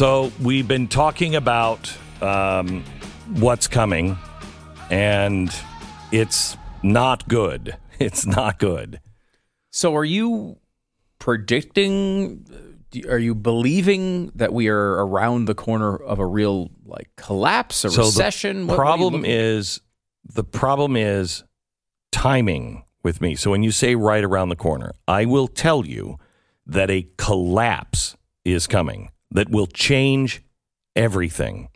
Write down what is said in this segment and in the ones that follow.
So we've been talking about um, what's coming, and it's not good. It's not good. So, are you predicting? Are you believing that we are around the corner of a real like collapse, a So recession? The What- what are you problem is the problem is timing with me. So when you say right around the corner, I will tell you that a collapse is coming that will change everything.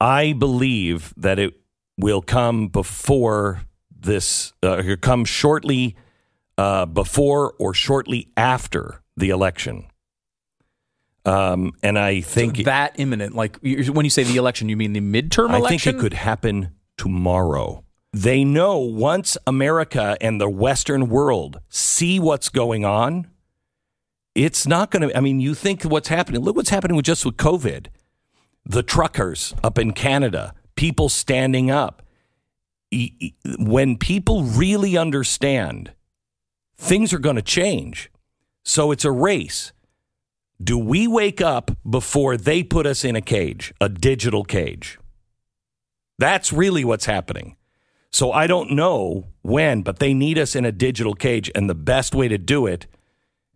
I believe that it will come before this, uh, come shortly uh, before or shortly after the election. Um, and I think that imminent. Like when you say the election, you mean the midterm I election? I think it could happen tomorrow. They know once America and the Western world see what's going on, it's not going to. I mean, you think what's happening? Look what's happening with just with COVID. The truckers up in Canada, people standing up. When people really understand, things are going to change. So it's a race. Do we wake up before they put us in a cage, a digital cage? That's really what's happening. So I don't know when, but they need us in a digital cage. And the best way to do it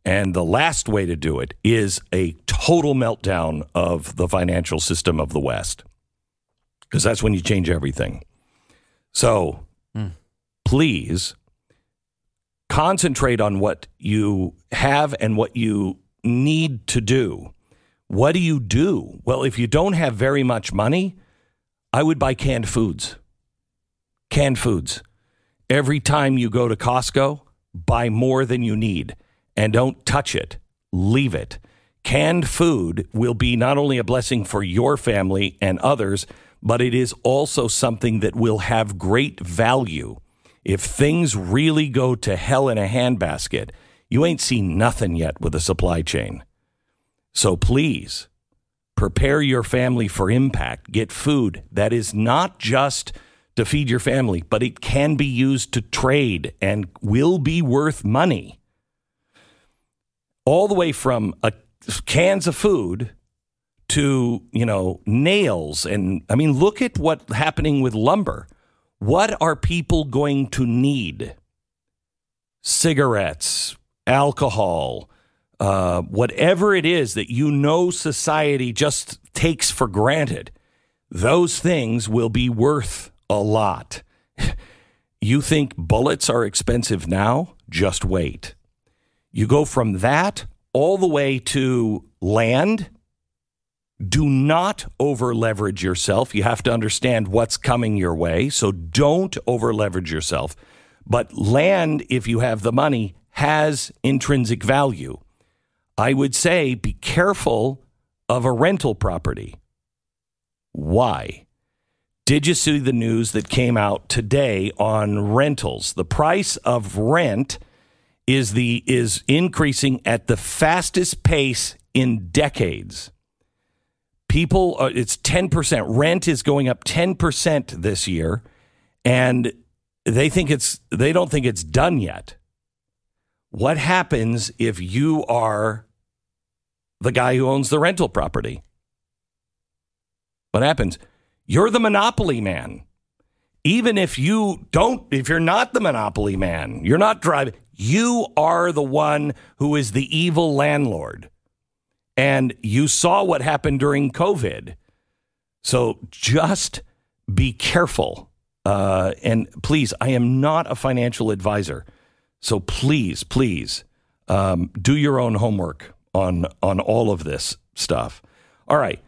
and the last way to do it is a total meltdown of the financial system of the West. Because that's when you change everything. So hmm. please concentrate on what you have and what you need to do. What do you do? Well, if you don't have very much money, I would buy canned foods. Canned foods. Every time you go to Costco, buy more than you need and don't touch it. Leave it. Canned food will be not only a blessing for your family and others, but it is also something that will have great value. If things really go to hell in a handbasket, you ain't seen nothing yet with the supply chain. So please prepare your family for impact. Get food that is not just to feed your family, but it can be used to trade and will be worth money. All the way from a, cans of food to, you know, nails and I mean look at what's happening with lumber. What are people going to need? Cigarettes, alcohol, uh, whatever it is that you know society just takes for granted, those things will be worth a lot. You think bullets are expensive now? Just wait. You go from that all the way to land. Do not over leverage yourself. You have to understand what's coming your way. So don't over leverage yourself. But land, if you have the money, has intrinsic value. I would say be careful of a rental property. Why? Did you see the news that came out today on rentals? The price of rent is the is increasing at the fastest pace in decades. People, uh, it's ten percent. Rent is going up ten percent this year, and they think it's they don't think it's done yet. What happens if you are the guy who owns the rental property? What happens? You're the monopoly man. Even if you don't, if you're not the monopoly man, you're not driving, you are the one who is the evil landlord. And you saw what happened during COVID. So just be careful. Uh, and please, I am not a financial advisor. So please, please um, do your own homework on, on all of this stuff. All right.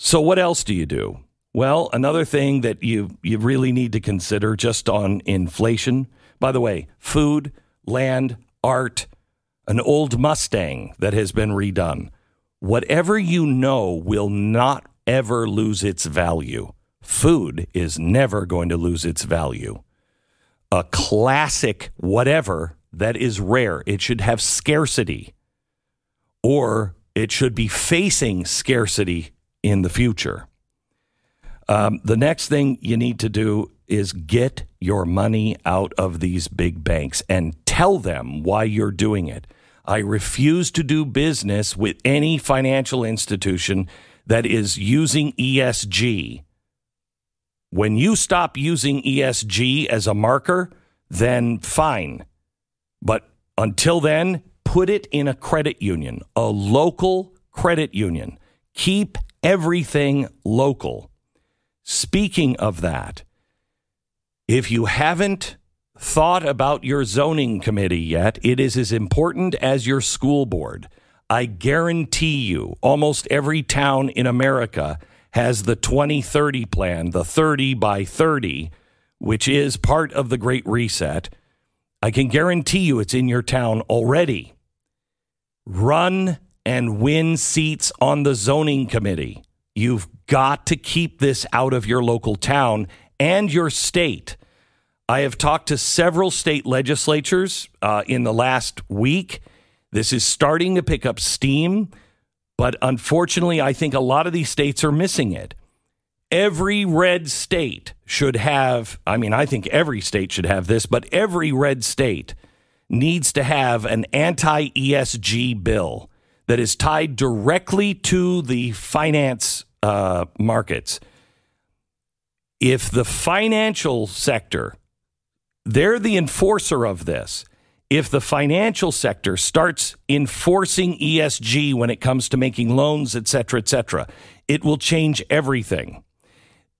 So what else do you do? Well, another thing that you you really need to consider just on inflation. By the way, food, land, art, an old Mustang that has been redone. Whatever you know will not ever lose its value. Food is never going to lose its value. A classic whatever that is rare, it should have scarcity or it should be facing scarcity in the future. Um, the next thing you need to do is get your money out of these big banks and tell them why you're doing it. I refuse to do business with any financial institution that is using ESG. When you stop using ESG as a marker, then fine. But until then, put it in a credit union, a local credit union. Keep everything local. Speaking of that, if you haven't thought about your zoning committee yet, it is as important as your school board. I guarantee you, almost every town in America has the 2030 plan, the 30 by 30, which is part of the Great Reset. I can guarantee you it's in your town already. Run and win seats on the zoning committee. You've got to keep this out of your local town and your state. I have talked to several state legislatures uh, in the last week. This is starting to pick up steam, but unfortunately, I think a lot of these states are missing it. Every red state should have, I mean, I think every state should have this, but every red state needs to have an anti ESG bill that is tied directly to the finance uh, markets. If the financial sector they're the enforcer of this. If the financial sector starts enforcing ESG when it comes to making loans, et cetera, et cetera, it will change everything.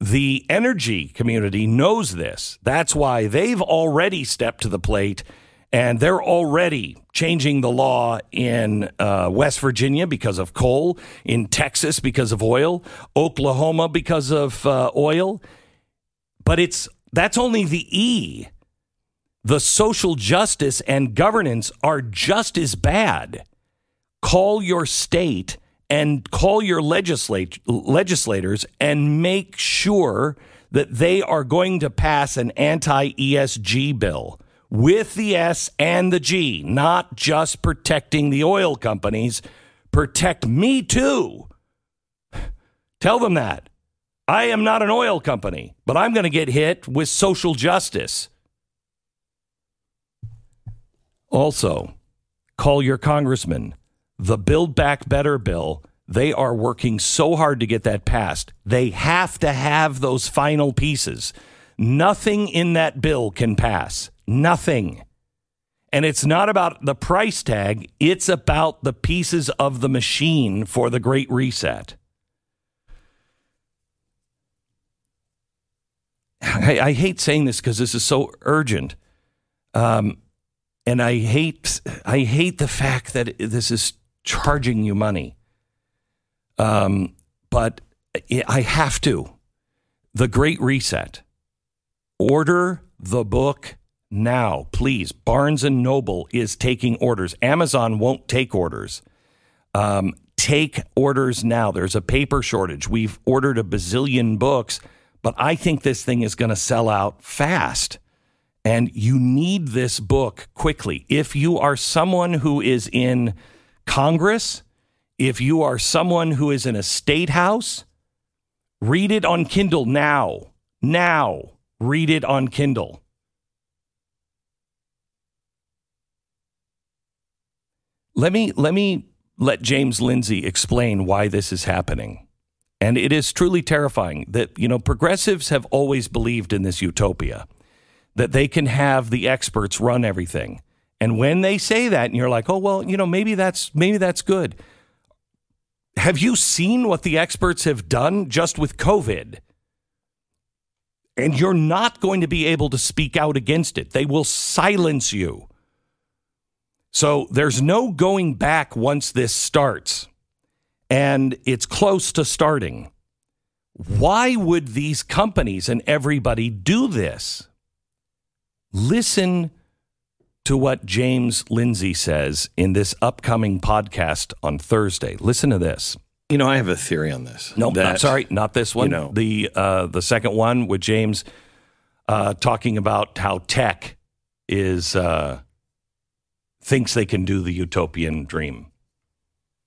The energy community knows this. That's why they've already stepped to the plate and they're already changing the law in uh, West Virginia because of coal, in Texas because of oil, Oklahoma because of uh, oil. But it's that's only the E the social justice and governance are just as bad. Call your state and call your legislate, legislators and make sure that they are going to pass an anti ESG bill with the S and the G, not just protecting the oil companies. Protect me too. Tell them that. I am not an oil company, but I'm going to get hit with social justice. Also, call your congressman. The Build Back Better bill, they are working so hard to get that passed. They have to have those final pieces. Nothing in that bill can pass. Nothing. And it's not about the price tag, it's about the pieces of the machine for the Great Reset. I, I hate saying this because this is so urgent. Um, and I hate I hate the fact that this is charging you money. Um, but I have to. The Great Reset. Order the book now, please. Barnes and Noble is taking orders. Amazon won't take orders. Um, take orders now. There's a paper shortage. We've ordered a bazillion books, but I think this thing is going to sell out fast. And you need this book quickly. If you are someone who is in Congress, if you are someone who is in a state house, read it on Kindle now. Now, read it on Kindle. Let me let me let James Lindsay explain why this is happening. And it is truly terrifying that, you know, progressives have always believed in this utopia that they can have the experts run everything. And when they say that, and you're like, oh well, you know, maybe that's maybe that's good. Have you seen what the experts have done just with COVID? And you're not going to be able to speak out against it. They will silence you. So there's no going back once this starts. And it's close to starting. Why would these companies and everybody do this? Listen to what James Lindsay says in this upcoming podcast on Thursday. Listen to this. You know, I have a theory on this. No, not, sorry, not this one. You know, the uh, the second one with James uh, talking about how tech is uh, thinks they can do the utopian dream.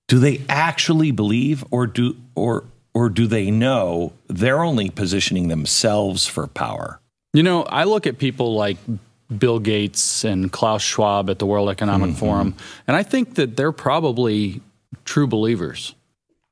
Do they actually believe, or do or or do they know they're only positioning themselves for power? You know, I look at people like Bill Gates and Klaus Schwab at the World Economic mm-hmm. Forum. And I think that they're probably true believers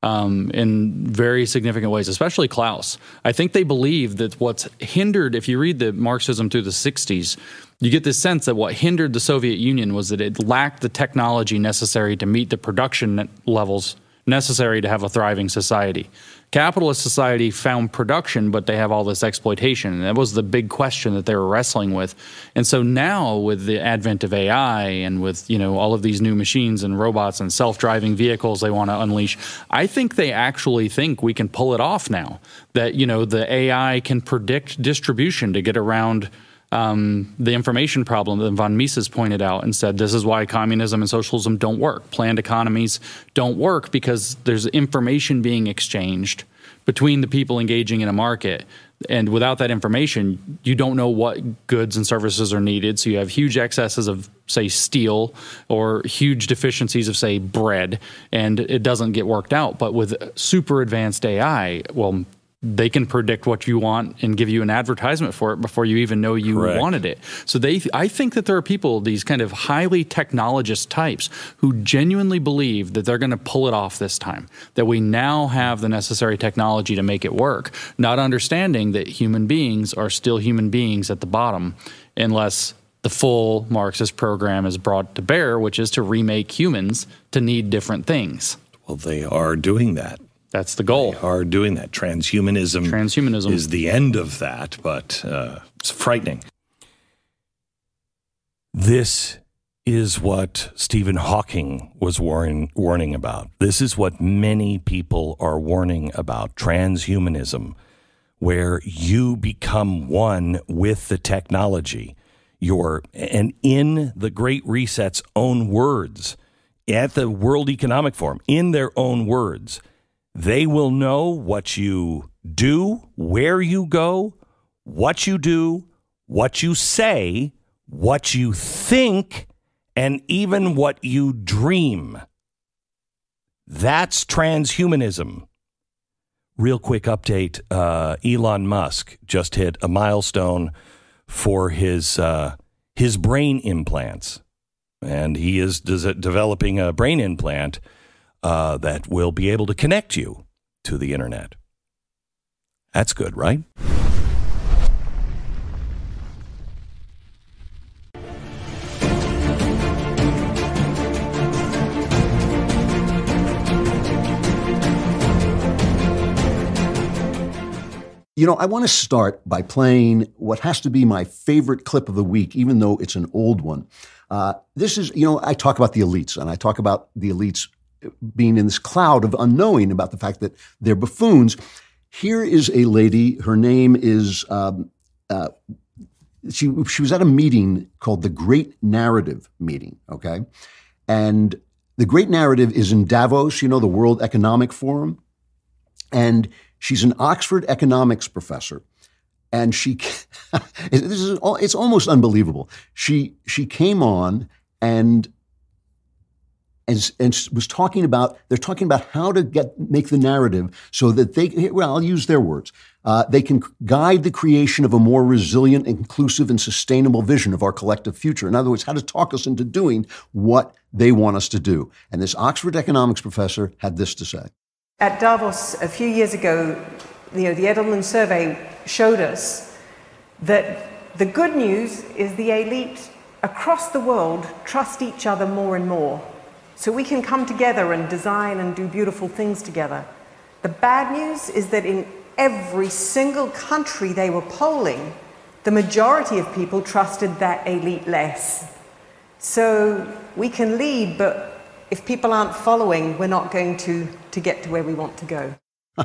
um, in very significant ways, especially Klaus. I think they believe that what's hindered, if you read the Marxism through the 60s, you get this sense that what hindered the Soviet Union was that it lacked the technology necessary to meet the production levels necessary to have a thriving society capitalist society found production, but they have all this exploitation. And that was the big question that they were wrestling with. And so now, with the advent of AI and with you know all of these new machines and robots and self-driving vehicles they want to unleash, I think they actually think we can pull it off now. That you know the AI can predict distribution to get around um, the information problem that von Mises pointed out and said this is why communism and socialism don't work. Planned economies don't work because there's information being exchanged between the people engaging in a market. And without that information, you don't know what goods and services are needed. So you have huge excesses of, say, steel or huge deficiencies of, say, bread, and it doesn't get worked out. But with super advanced AI, well, they can predict what you want and give you an advertisement for it before you even know you Correct. wanted it. So they I think that there are people these kind of highly technologist types who genuinely believe that they're going to pull it off this time. That we now have the necessary technology to make it work, not understanding that human beings are still human beings at the bottom unless the full Marxist program is brought to bear, which is to remake humans to need different things. Well, they are doing that. That's the goal. They are doing that. Transhumanism, Transhumanism is the end of that, but uh, it's frightening. This is what Stephen Hawking was warning, warning about. This is what many people are warning about transhumanism, where you become one with the technology. Your, and in the Great Reset's own words, at the World Economic Forum, in their own words, they will know what you do, where you go, what you do, what you say, what you think, and even what you dream. That's transhumanism. Real quick update uh, Elon Musk just hit a milestone for his, uh, his brain implants. And he is des- developing a brain implant uh, that will be able to connect you to the internet. That's good, right? You know, I want to start by playing what has to be my favorite clip of the week, even though it's an old one. Uh, this is, you know, I talk about the elites, and I talk about the elites being in this cloud of unknowing about the fact that they're buffoons. Here is a lady. Her name is. Um, uh, she she was at a meeting called the Great Narrative meeting. Okay, and the Great Narrative is in Davos. You know the World Economic Forum, and she's an Oxford economics professor. And she, this is it's almost unbelievable. She she came on and and, and was talking about they're talking about how to get make the narrative so that they well I'll use their words uh, they can guide the creation of a more resilient, inclusive, and sustainable vision of our collective future. In other words, how to talk us into doing what they want us to do. And this Oxford economics professor had this to say. At Davos a few years ago, you know, the Edelman survey showed us that the good news is the elite across the world trust each other more and more. So we can come together and design and do beautiful things together. The bad news is that in every single country they were polling, the majority of people trusted that elite less. So we can lead, but if people aren't following, we're not going to, to get to where we want to go.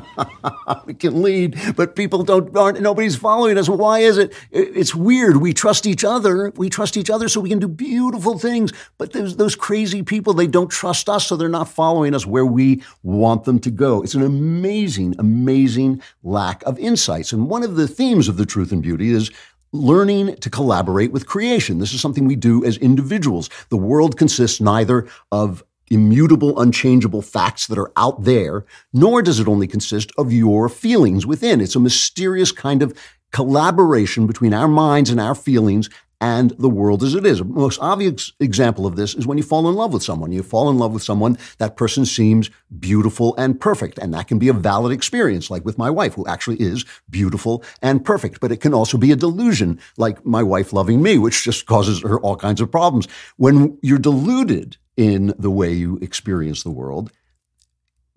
we can lead, but people don't aren't nobody's following us. Why is it? It's weird. We trust each other. We trust each other so we can do beautiful things. But there's those crazy people, they don't trust us, so they're not following us where we want them to go. It's an amazing, amazing lack of insights. And one of the themes of the truth and beauty is learning to collaborate with creation. This is something we do as individuals. The world consists neither of immutable, unchangeable facts that are out there, nor does it only consist of your feelings within. It's a mysterious kind of collaboration between our minds and our feelings and the world as it is. The most obvious example of this is when you fall in love with someone. You fall in love with someone, that person seems beautiful and perfect. And that can be a valid experience, like with my wife, who actually is beautiful and perfect. But it can also be a delusion, like my wife loving me, which just causes her all kinds of problems. When you're deluded in the way you experience the world,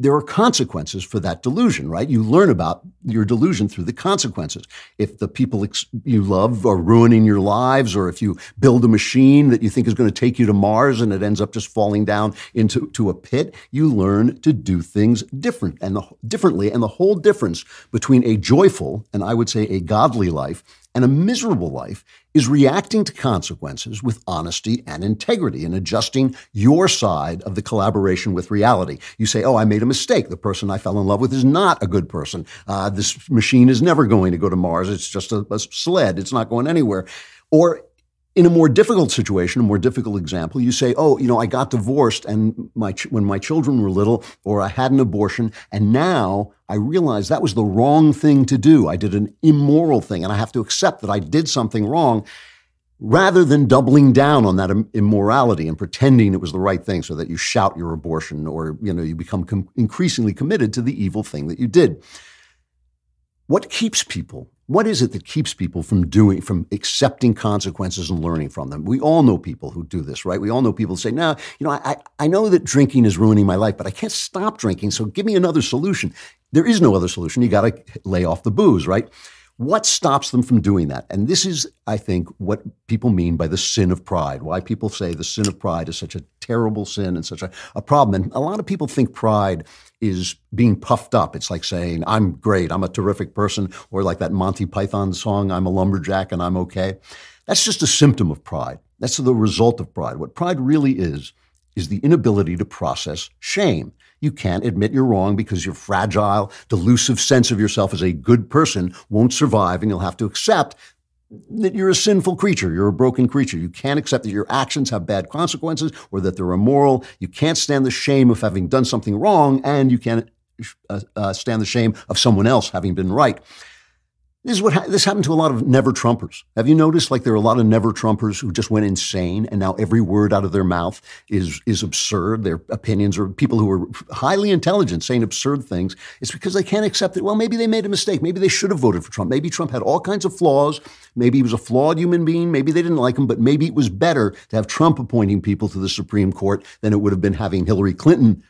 there are consequences for that delusion, right? You learn about your delusion through the consequences. If the people ex- you love are ruining your lives, or if you build a machine that you think is going to take you to Mars and it ends up just falling down into to a pit, you learn to do things different and the, differently. And the whole difference between a joyful and I would say a godly life and a miserable life is reacting to consequences with honesty and integrity and adjusting your side of the collaboration with reality. You say, Oh, I made a mistake. The person I fell in love with is not a good person. Uh, this machine is never going to go to Mars. It's just a, a sled. It's not going anywhere. Or in a more difficult situation, a more difficult example, you say, "Oh, you know, I got divorced, and my ch- when my children were little, or I had an abortion, and now I realize that was the wrong thing to do. I did an immoral thing, and I have to accept that I did something wrong." Rather than doubling down on that immorality and pretending it was the right thing, so that you shout your abortion, or you know, you become com- increasingly committed to the evil thing that you did. What keeps people what is it that keeps people from doing, from accepting consequences and learning from them? We all know people who do this, right? We all know people who say, no, you know, I, I know that drinking is ruining my life, but I can't stop drinking. So give me another solution. There is no other solution. You got to lay off the booze, right? What stops them from doing that? And this is, I think, what people mean by the sin of pride. Why people say the sin of pride is such a terrible sin and such a, a problem. And a lot of people think pride is being puffed up. It's like saying, I'm great, I'm a terrific person, or like that Monty Python song, I'm a lumberjack and I'm okay. That's just a symptom of pride. That's the result of pride. What pride really is, is the inability to process shame. You can't admit you're wrong because your fragile, delusive sense of yourself as a good person won't survive, and you'll have to accept that you're a sinful creature. You're a broken creature. You can't accept that your actions have bad consequences or that they're immoral. You can't stand the shame of having done something wrong, and you can't uh, uh, stand the shame of someone else having been right. This is what ha- this happened to a lot of never Trumpers. Have you noticed? Like there are a lot of never Trumpers who just went insane, and now every word out of their mouth is is absurd. Their opinions are people who are highly intelligent saying absurd things. It's because they can't accept it. Well, maybe they made a mistake. Maybe they should have voted for Trump. Maybe Trump had all kinds of flaws. Maybe he was a flawed human being. Maybe they didn't like him, but maybe it was better to have Trump appointing people to the Supreme Court than it would have been having Hillary Clinton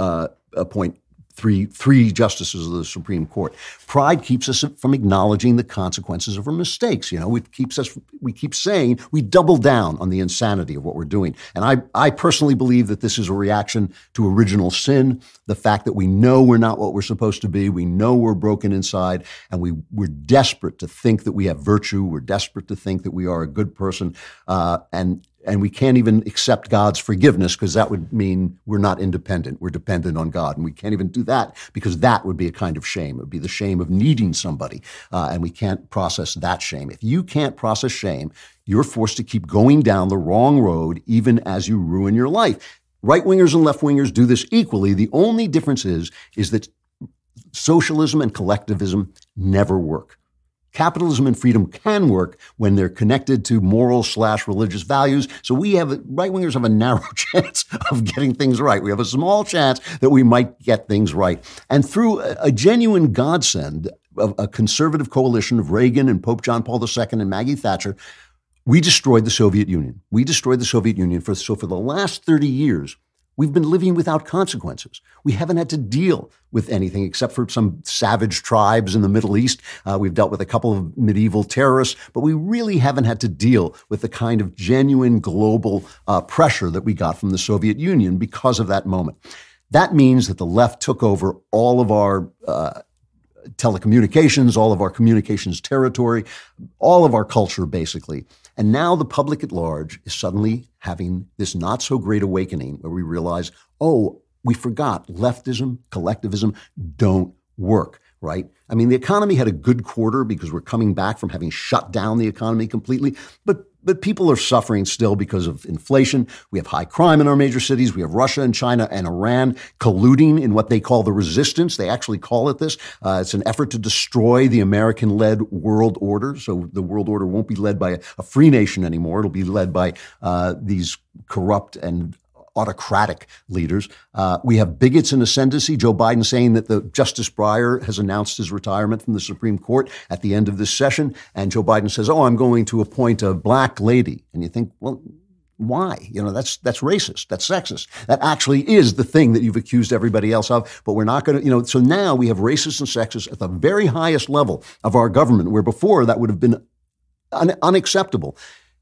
uh, appoint three, three justices of the Supreme Court. Pride keeps us from acknowledging the consequences of our mistakes. You know, it keeps us, we keep saying, we double down on the insanity of what we're doing. And I, I personally believe that this is a reaction to original sin, the fact that we know we're not what we're supposed to be, we know we're broken inside, and we, we're desperate to think that we have virtue, we're desperate to think that we are a good person. Uh, and and we can't even accept God's forgiveness because that would mean we're not independent. We're dependent on God. And we can't even do that because that would be a kind of shame. It would be the shame of needing somebody. Uh, and we can't process that shame. If you can't process shame, you're forced to keep going down the wrong road even as you ruin your life. Right wingers and left wingers do this equally. The only difference is, is that socialism and collectivism never work. Capitalism and freedom can work when they're connected to moral slash religious values. So we have right wingers have a narrow chance of getting things right. We have a small chance that we might get things right. And through a, a genuine godsend of a conservative coalition of Reagan and Pope John Paul II and Maggie Thatcher, we destroyed the Soviet Union. We destroyed the Soviet Union. For, so for the last 30 years, We've been living without consequences. We haven't had to deal with anything except for some savage tribes in the Middle East. Uh, we've dealt with a couple of medieval terrorists, but we really haven't had to deal with the kind of genuine global uh, pressure that we got from the Soviet Union because of that moment. That means that the left took over all of our uh, telecommunications, all of our communications territory, all of our culture, basically. And now the public at large is suddenly having this not so great awakening where we realize, oh, we forgot leftism, collectivism don't work, right? I mean, the economy had a good quarter because we're coming back from having shut down the economy completely. But but people are suffering still because of inflation. We have high crime in our major cities. We have Russia and China and Iran colluding in what they call the resistance. They actually call it this. Uh, it's an effort to destroy the American led world order. So the world order won't be led by a, free nation anymore. It'll be led by uh, these corrupt and autocratic leaders. Uh, we have bigots in ascendancy. Joe Biden saying that the Justice Breyer has announced his retirement from the Supreme Court at the end of this session, and Joe Biden says, "Oh, I'm going to appoint a black lady." And you think, well. Why? You know, that's that's racist. That's sexist. That actually is the thing that you've accused everybody else of. But we're not going to, you know, so now we have racist and sexist at the very highest level of our government, where before that would have been un- unacceptable.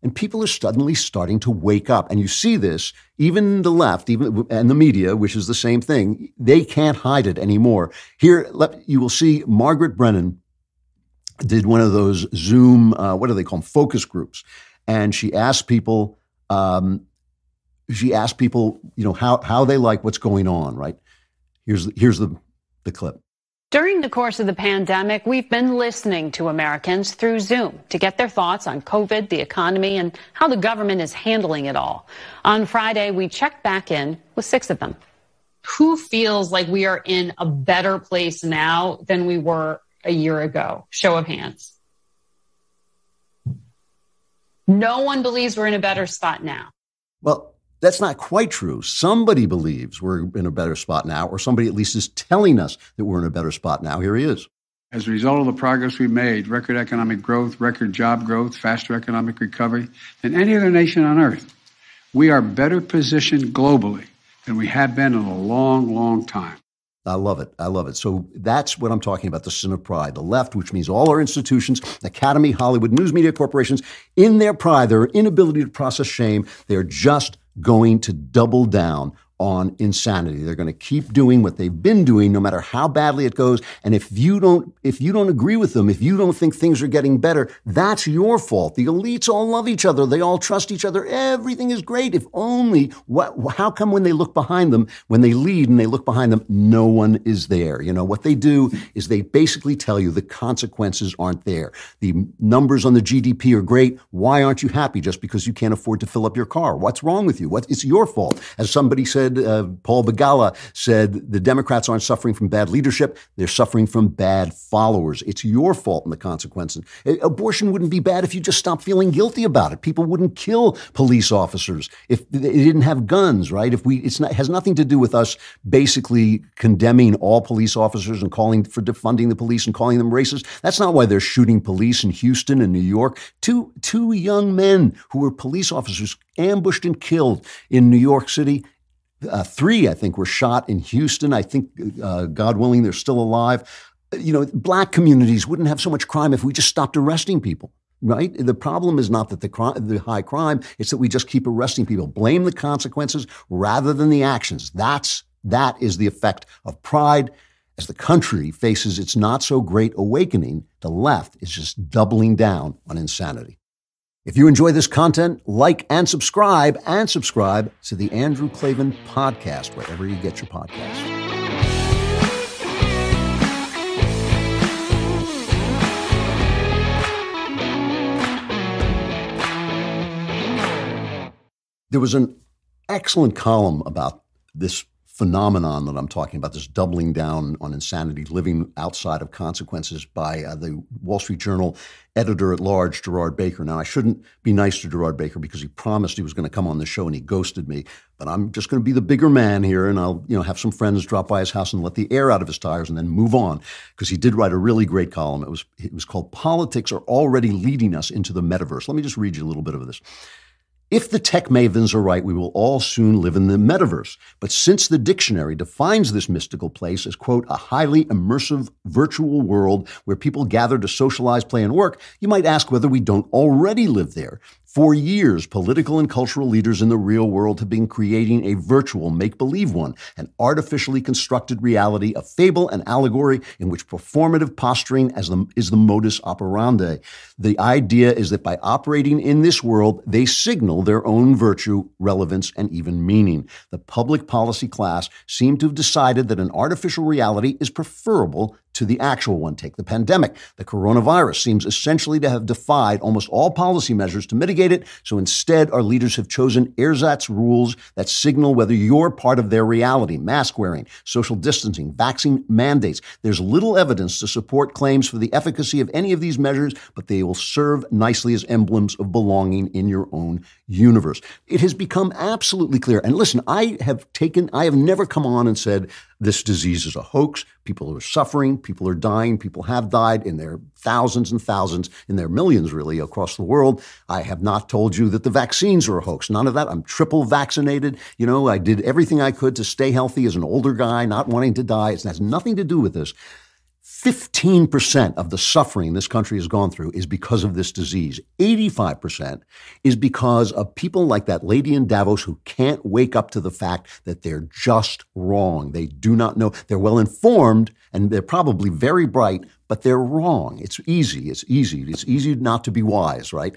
And people are suddenly starting to wake up. And you see this, even the left, even and the media, which is the same thing, they can't hide it anymore. Here, you will see Margaret Brennan did one of those Zoom, uh, what do they call them, focus groups. And she asked people, um, she asked people, you know, how, how they like what's going on, right? Here's, here's the, the clip. During the course of the pandemic, we've been listening to Americans through Zoom to get their thoughts on COVID, the economy, and how the government is handling it all. On Friday, we checked back in with six of them. Who feels like we are in a better place now than we were a year ago? Show of hands. No one believes we're in a better spot now. Well, that's not quite true. Somebody believes we're in a better spot now, or somebody at least is telling us that we're in a better spot now. Here he is. As a result of the progress we made, record economic growth, record job growth, faster economic recovery than any other nation on earth, we are better positioned globally than we have been in a long, long time. I love it. I love it. So that's what I'm talking about the sin of pride. The left, which means all our institutions, Academy, Hollywood, news media corporations, in their pride, their inability to process shame, they're just going to double down on insanity. They're going to keep doing what they've been doing no matter how badly it goes. And if you don't if you don't agree with them, if you don't think things are getting better, that's your fault. The elites all love each other. They all trust each other. Everything is great. If only what how come when they look behind them, when they lead and they look behind them, no one is there. You know, what they do is they basically tell you the consequences aren't there. The numbers on the GDP are great. Why aren't you happy just because you can't afford to fill up your car? What's wrong with you? What it's your fault. As somebody said said, uh, Paul Begala said, the Democrats aren't suffering from bad leadership. They're suffering from bad followers. It's your fault in the consequences. Abortion wouldn't be bad if you just stopped feeling guilty about it. People wouldn't kill police officers if they didn't have guns, right? If we, it's not, has nothing to do with us basically condemning all police officers and calling for defunding the police and calling them racist. That's not why they're shooting police in Houston and New York. Two, two young men who were police officers ambushed and killed in New York City uh, three, I think, were shot in Houston. I think, uh, God willing, they're still alive. You know, black communities wouldn't have so much crime if we just stopped arresting people. Right? The problem is not that the crime, the high crime; it's that we just keep arresting people. Blame the consequences rather than the actions. That's that is the effect of pride. As the country faces its not so great awakening, the left is just doubling down on insanity. If you enjoy this content, like and subscribe, and subscribe to the Andrew Klavan podcast, wherever you get your podcasts. There was an excellent column about this phenomenon that I'm talking about, this doubling down on insanity, living outside of consequences by uh, the Wall Street Journal editor at large, Gerard Baker. Now, I shouldn't be nice to Gerard Baker because he promised he was going to come on the show and he ghosted me. But I'm just going to be the bigger man here and I'll, you know, have some friends drop by his house and let the air out of his tires and then move on because he did write a really great column. It was, it was called Politics Are Already Leading Us into the Metaverse. Let me just read you a little bit of this. If the tech mavens are right, we will all soon live in the metaverse. But since the dictionary defines this mystical place as, quote, a highly immersive virtual world where people gather to socialize, play, and work, you might ask whether we don't already live there. For years, political and cultural leaders in the real world have been creating a virtual make believe one, an artificially constructed reality, a fable and allegory in which performative posturing the, is the modus operandi. The idea is that by operating in this world, they signal their own virtue, relevance, and even meaning. The public policy class seem to have decided that an artificial reality is preferable to the actual one. Take the pandemic. The coronavirus seems essentially to have defied almost all policy measures to mitigate it. So instead, our leaders have chosen ersatz rules that signal whether you're part of their reality. Mask wearing, social distancing, vaccine mandates. There's little evidence to support claims for the efficacy of any of these measures, but they will serve nicely as emblems of belonging in your own universe. It has become absolutely clear. And listen, I have taken, I have never come on and said this disease is a hoax. People are suffering. People are dying. People have died in their thousands and thousands, in their millions, really, across the world. I have not told you that the vaccines are a hoax. None of that. I'm triple vaccinated. You know, I did everything I could to stay healthy as an older guy, not wanting to die. It has nothing to do with this. 15% of the suffering this country has gone through is because of this disease. 85% is because of people like that lady in Davos who can't wake up to the fact that they're just wrong. They do not know. They're well informed and they're probably very bright, but they're wrong. It's easy. It's easy. It's easy not to be wise, right?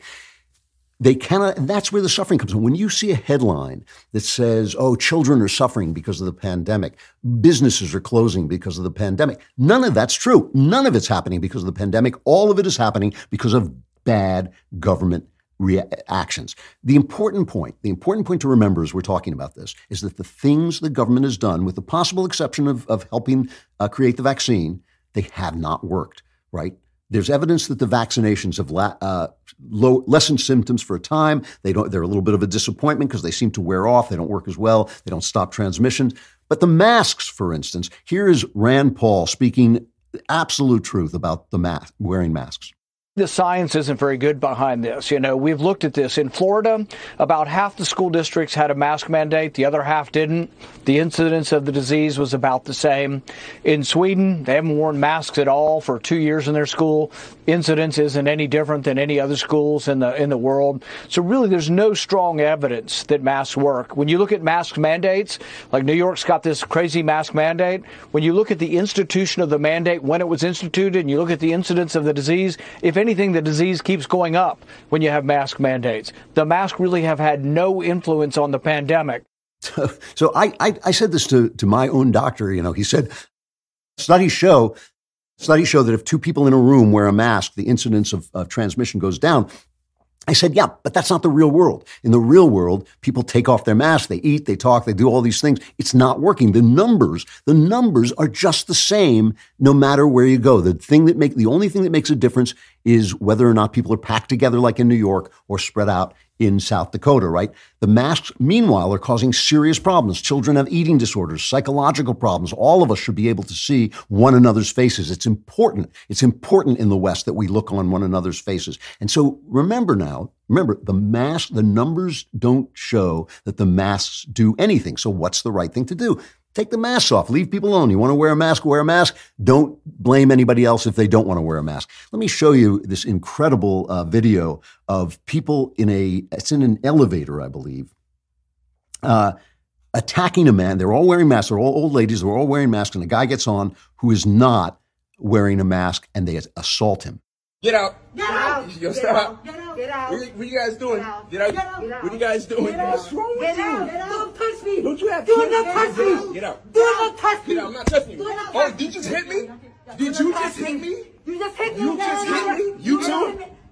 They cannot, and that's where the suffering comes from. When you see a headline that says, oh, children are suffering because of the pandemic, businesses are closing because of the pandemic, none of that's true. None of it's happening because of the pandemic. All of it is happening because of bad government reactions. The important point, the important point to remember as we're talking about this, is that the things the government has done, with the possible exception of, of helping uh, create the vaccine, they have not worked, right? There's evidence that the vaccinations have la- uh, low, lessened symptoms for a time. They don't. They're a little bit of a disappointment because they seem to wear off. They don't work as well. They don't stop transmissions. But the masks, for instance, here is Rand Paul speaking absolute truth about the mask, wearing masks the science isn't very good behind this. You know, we've looked at this. In Florida, about half the school districts had a mask mandate, the other half didn't. The incidence of the disease was about the same. In Sweden, they haven't worn masks at all for two years in their school. Incidence isn't any different than any other schools in the in the world. So really there's no strong evidence that masks work. When you look at mask mandates, like New York's got this crazy mask mandate, when you look at the institution of the mandate when it was instituted and you look at the incidence of the disease, if any anything, the disease keeps going up when you have mask mandates. The masks really have had no influence on the pandemic. So, so I, I, I said this to, to my own doctor. You know, he said, studies show studies show that if two people in a room wear a mask, the incidence of, of transmission goes down. I said, yeah, but that's not the real world. In the real world, people take off their masks, they eat, they talk, they do all these things. It's not working. The numbers, the numbers are just the same no matter where you go. The thing that make, the only thing that makes a difference is whether or not people are packed together like in New York or spread out in South Dakota, right? The masks, meanwhile, are causing serious problems. Children have eating disorders, psychological problems. All of us should be able to see one another's faces. It's important. It's important in the West that we look on one another's faces. And so remember now, remember the mask, the numbers don't show that the masks do anything. So what's the right thing to do? Take the masks off. Leave people alone. You want to wear a mask? Wear a mask. Don't blame anybody else if they don't want to wear a mask. Let me show you this incredible uh, video of people in a, it's in an elevator, I believe, uh, attacking a man. They're all wearing masks. They're all old ladies. They're all wearing masks. And a guy gets on who is not wearing a mask and they assault him. Get out. Get out. Yo, Get out. Get out. Get out. What, what you guys doing? Get out. Get out. Get out. Get out. What you guys doing? Get out. What's wrong with Get you? out. Get out. Don't touch me. Don't you have Do kids? not touch me. Get out. Do not touch me. Get out. I'm not touching you. Do not Oh, did you just hit me? Do Did you just hit me? You just hit me. You just hit me? You too?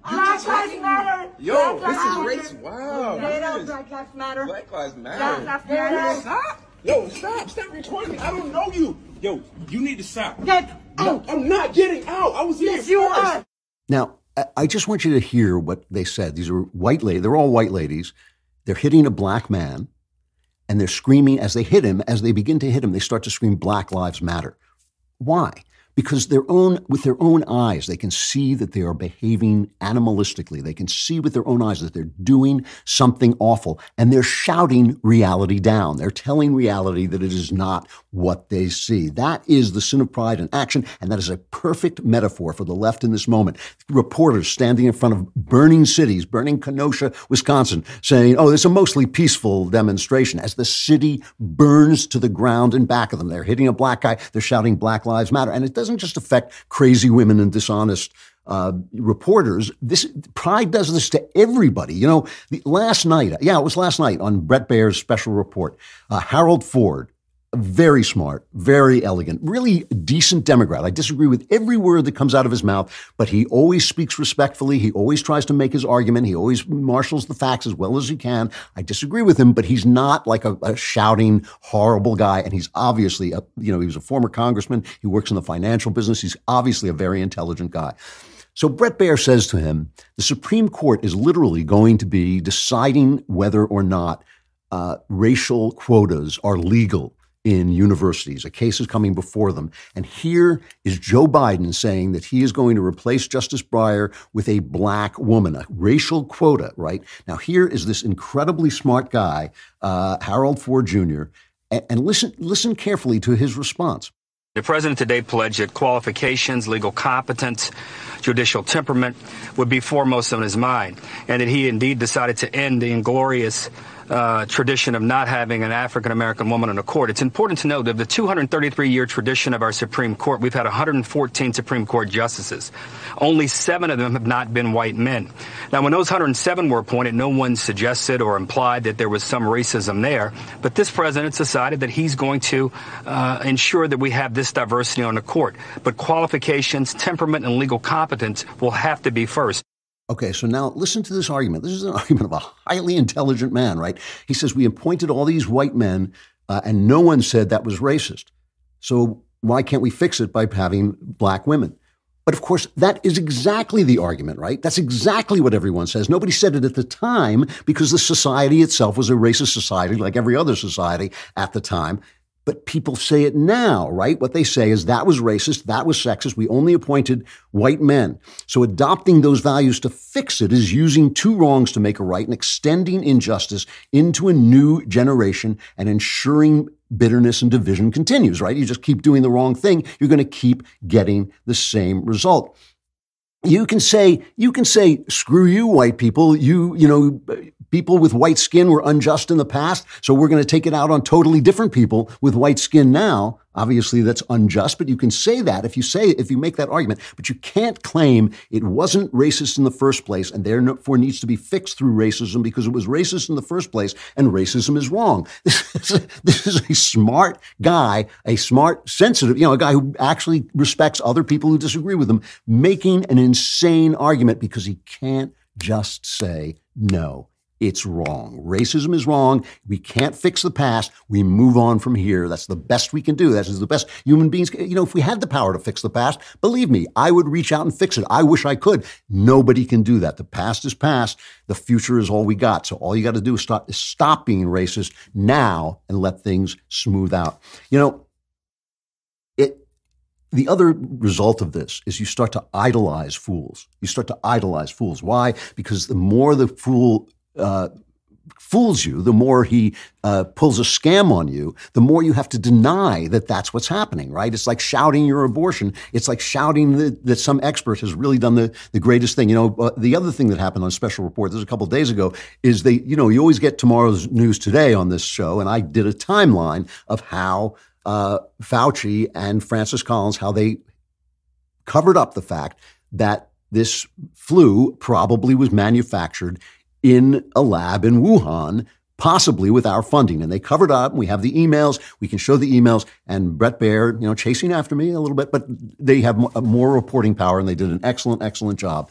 You Black just Lives me? Matter. Yo, Black this is Lives racist. Wow. Get out. Black Lives Matter. Black Lives Black Matter. Lives Matter. Stop. Yo, stop. Stop recording me. I don't know you. Yo, you need to stop. Get out. No. I'm not getting out. I was here Yes, you first. are. Now, I- just want you to hear what they said. These are white ladies. They're all white ladies. They're hitting a black man and they're screaming as they hit him. As they begin to hit him, they start to scream, Black Lives Matter. Why? Because their own, with their own eyes, they can see that they are behaving animalistically. They can see with their own eyes that they're doing something awful and they're shouting reality down. They're telling reality that it is not what they see. That is the sin of pride in action. And that is a perfect metaphor for the left in this moment. Reporters standing in front of burning cities, burning Kenosha, Wisconsin, saying, oh, it's a mostly peaceful demonstration as the city burns to the ground in back of them. They're hitting a black guy. They're shouting Black Lives Matter. And it doesn't just affect crazy women and dishonest uh, reporters. This pride does this to everybody. You know, the, last night, yeah, it was last night on Bret Baier's special report. Uh, Harold Ford, very smart, very elegant, really decent Democrat. I disagree with every word that comes out of his mouth, but he always speaks respectfully. He always tries to make his argument. He always marshals the facts as well as he can. I disagree with him, but he's not like a, a shouting, horrible guy. And he's obviously, a, you know, he was a former congressman. He works in the financial business. He's obviously a very intelligent guy. So Bret Baier says to him, the Supreme Court is literally going to be deciding whether or not uh, racial quotas are legal in universities. A case is coming before them. And here is Joe Biden saying that he is going to replace Justice Breyer with a black woman, a racial quota, right? Now, here is this incredibly smart guy, uh, Harold Ford Jr., and, and listen, listen carefully to his response. The president today pledged that qualifications, legal competence, judicial temperament would be foremost on his mind, and that he indeed decided to end the inglorious uh, tradition of not having an African American woman on the court. It's important to note that the 233 year tradition of our Supreme Court, we've had 114 Supreme Court justices. Only seven of them have not been white men. Now, when those 107 were appointed, no one suggested or implied that there was some racism there. But this president decided that he's going to uh, ensure that we have this diversity on the court. But qualifications, temperament, and legal competence will have to be first. Okay, so now listen to this argument. This is an argument of a highly intelligent man, right? He says, We appointed all these white men, uh, and no one said that was racist. So why can't we fix it by having black women? But of course, that is exactly the argument, right? That's exactly what everyone says. Nobody said it at the time because the society itself was a racist society like every other society at the time. But people say it now, right? What they say is that was racist, that was sexist. We only appointed white men. So adopting those values to fix it is using two wrongs to make a right and extending injustice into a new generation and ensuring bitterness and division continues, right? You just keep doing the wrong thing, you're going to keep getting the same result you can say you can say screw you white people you you know people with white skin were unjust in the past, so we're going to take it out on totally different people with white skin now. Obviously, that's unjust, but you can say that if you say if you make that argument. But you can't claim it wasn't racist in the first place, and therefore needs to be fixed through racism because it was racist in the first place, and racism is wrong. This is a, smart guy, a smart, sensitive, you know, a guy who actually respects other people who disagree with him, making an insane argument because he can't just say no. It's wrong. Racism is wrong. We can't fix the past. We move on from here. That's the best we can do. That is the best human beings. You know, if we had the power to fix the past, believe me, I would reach out and fix it. I wish I could. Nobody can do that. The past is past. The future is all we got. So all you got to do is stop, is stop being racist now and let things smooth out. You know, it, the other result of this is you start to idolize fools. You start to idolize fools. Why? Because the more the fool uh, fools you, the more he uh, pulls a scam on you, the more you have to deny that that's what's happening, right? It's like shouting your abortion. It's like shouting that, that some expert has really done the, the greatest thing. You know, uh, the other thing that happened on Special Report, this was a couple days ago, is they, you know, you always get tomorrow's news today on this show, and I did a timeline of how uh, Fauci and Francis Collins, how they covered up the fact that this flu probably was manufactured in a lab in Wuhan, possibly with our funding. And they covered up. And we have the emails. We can show the emails. And Bret Baier, you know, chasing after me a little bit, but they have more reporting power and they did an excellent, excellent job.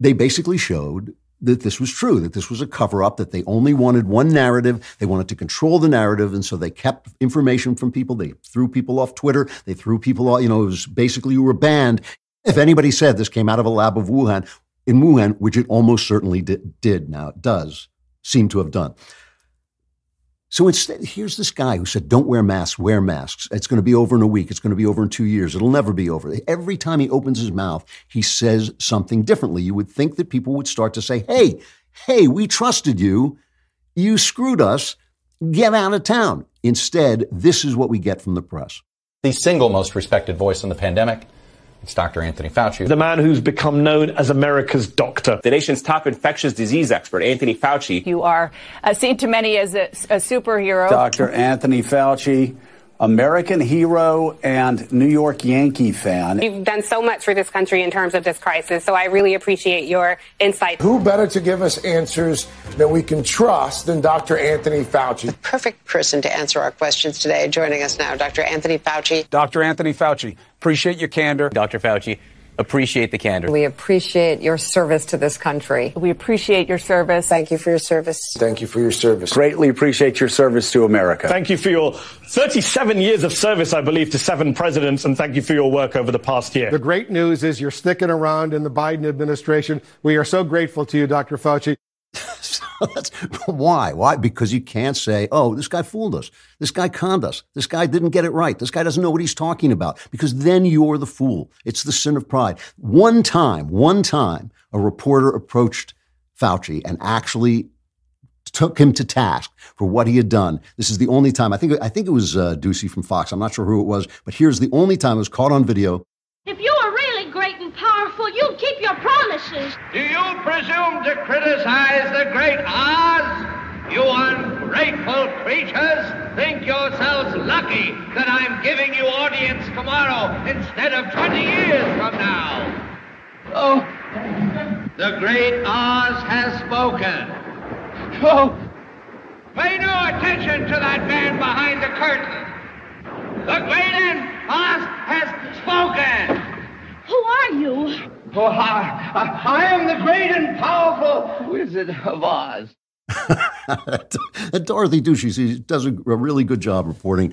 They basically showed that this was true, that this was a cover up, that they only wanted one narrative. They wanted to control the narrative. And so they kept information from people. They threw people off Twitter. They threw people off, you know, it was basically you were banned. If anybody said this came out of a lab of Wuhan, in Wuhan, which it almost certainly did, did now, it does seem to have done. So instead, here's this guy who said, Don't wear masks, wear masks. It's going to be over in a week. It's going to be over in two years. It'll never be over. Every time he opens his mouth, he says something differently. You would think that people would start to say, Hey, hey, we trusted you. You screwed us. Get out of town. Instead, this is what we get from the press. The single most respected voice in the pandemic it's Dr. Anthony Fauci. The man who's become known as America's doctor. The nation's top infectious disease expert, Anthony Fauci. You are uh, seen to many as a, a superhero. Dr. Anthony Fauci, American hero and New York Yankee fan. You've done so much for this country in terms of this crisis, so I really appreciate your insight. Who better to give us answers that we can trust than Dr. Anthony Fauci? The Perfect person to answer our questions today. Joining us now, Dr. Anthony Fauci. Dr. Anthony Fauci, appreciate your candor. Dr. Fauci, appreciate the candor. We appreciate your service to this country. We appreciate your service. Thank you for your service. Thank you for your service. Greatly appreciate your service to America. Thank you for your 37 years of service, I believe, to seven presidents, and thank you for your work over the past year. The great news is you're sticking around in the Biden administration. We are so grateful to you, Dr. Fauci. that's why. Why? Because you can't say, "Oh, this guy fooled us. This guy conned us. This guy didn't get it right. This guy doesn't know what he's talking about." Because then you're the fool. It's the sin of pride. One time, one time, a reporter approached Fauci and actually took him to task for what he had done. This is the only time. I think. I think it was uh, Doocy from Fox. I'm not sure who it was, but here's the only time it was caught on video. If you are really great and powerful, you'd keep your promises. Do you presume to criticize the great Oz? You ungrateful creatures think yourselves lucky that I'm giving you audience tomorrow instead of 20 years from now. Oh, the great Oz has spoken. Oh, pay no attention to that man behind the curtain. The great Oz has spoken. Who are you? Oh, I, I, I am the great and powerful Wizard of Oz. Dorothy Doocy she does a, a really good job reporting.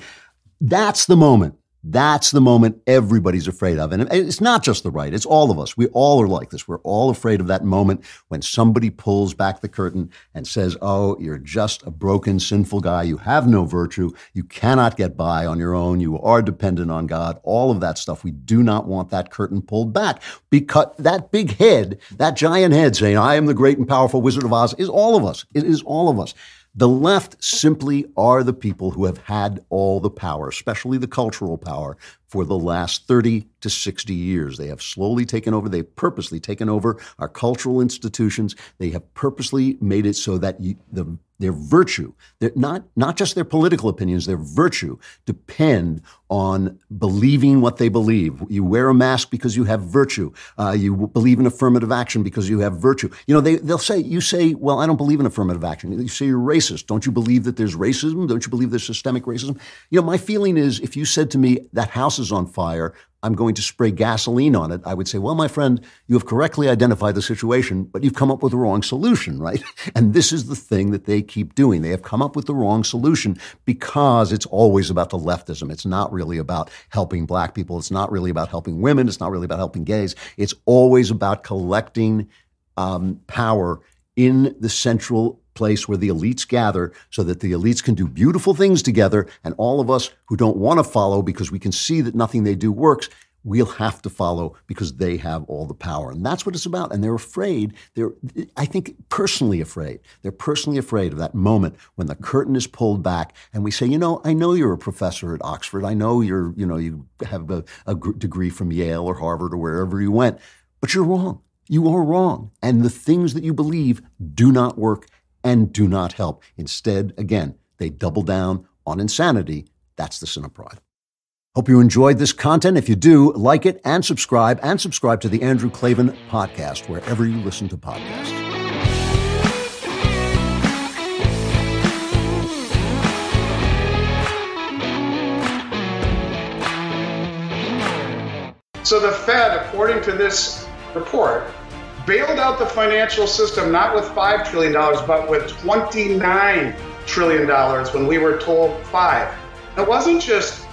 That's the moment. That's the moment everybody's afraid of. And it's not just the right, it's all of us. We all are like this. We're all afraid of that moment when somebody pulls back the curtain and says, Oh, you're just a broken, sinful guy. You have no virtue. You cannot get by on your own. You are dependent on God. All of that stuff. We do not want that curtain pulled back because that big head, that giant head saying, I am the great and powerful Wizard of Oz, is all of us. It is all of us. The left simply are the people who have had all the power, especially the cultural power, for the last 30 to 60 years. They have slowly taken over, they've purposely taken over our cultural institutions. They have purposely made it so that you, the, their virtue, their, not, not just their political opinions, their virtue depend on believing what they believe. You wear a mask because you have virtue. Uh, you believe in affirmative action because you have virtue. You know, they, they'll say, you say, well, I don't believe in affirmative action. You say you're racist. Don't you believe that there's racism? Don't you believe there's systemic racism? You know, my feeling is if you said to me, that house is on fire, I'm going to spray gasoline on it, I would say, well, my friend, you have correctly identified the situation, but you've come up with the wrong solution, right? And this is the thing that they keep doing. They have come up with the wrong solution because it's always about the leftism. It's not really about helping black people. It's not really about helping women. It's not really about helping gays. It's always about collecting um, power in the central place where the elites gather so that the elites can do beautiful things together. And all of us who don't want to follow because we can see that nothing they do works, we'll have to follow because they have all the power. And that's what it's about. And they're afraid. They're, I think, personally afraid. They're personally afraid of that moment when the curtain is pulled back and we say, you know, I know you're a professor at Oxford. I know you're, you know, you have a, a degree from Yale or Harvard or wherever you went, but you're wrong. You are wrong. And the things that you believe do not work and do not help. Instead, again, they double down on insanity. That's the sin of pride. Hope you enjoyed this content. If you do, like it and subscribe, and subscribe to the Andrew Klavan podcast wherever you listen to podcasts. So the Fed, according to this report, bailed out the financial system not with $5 trillion, but with $29 trillion when we were told five. It wasn't just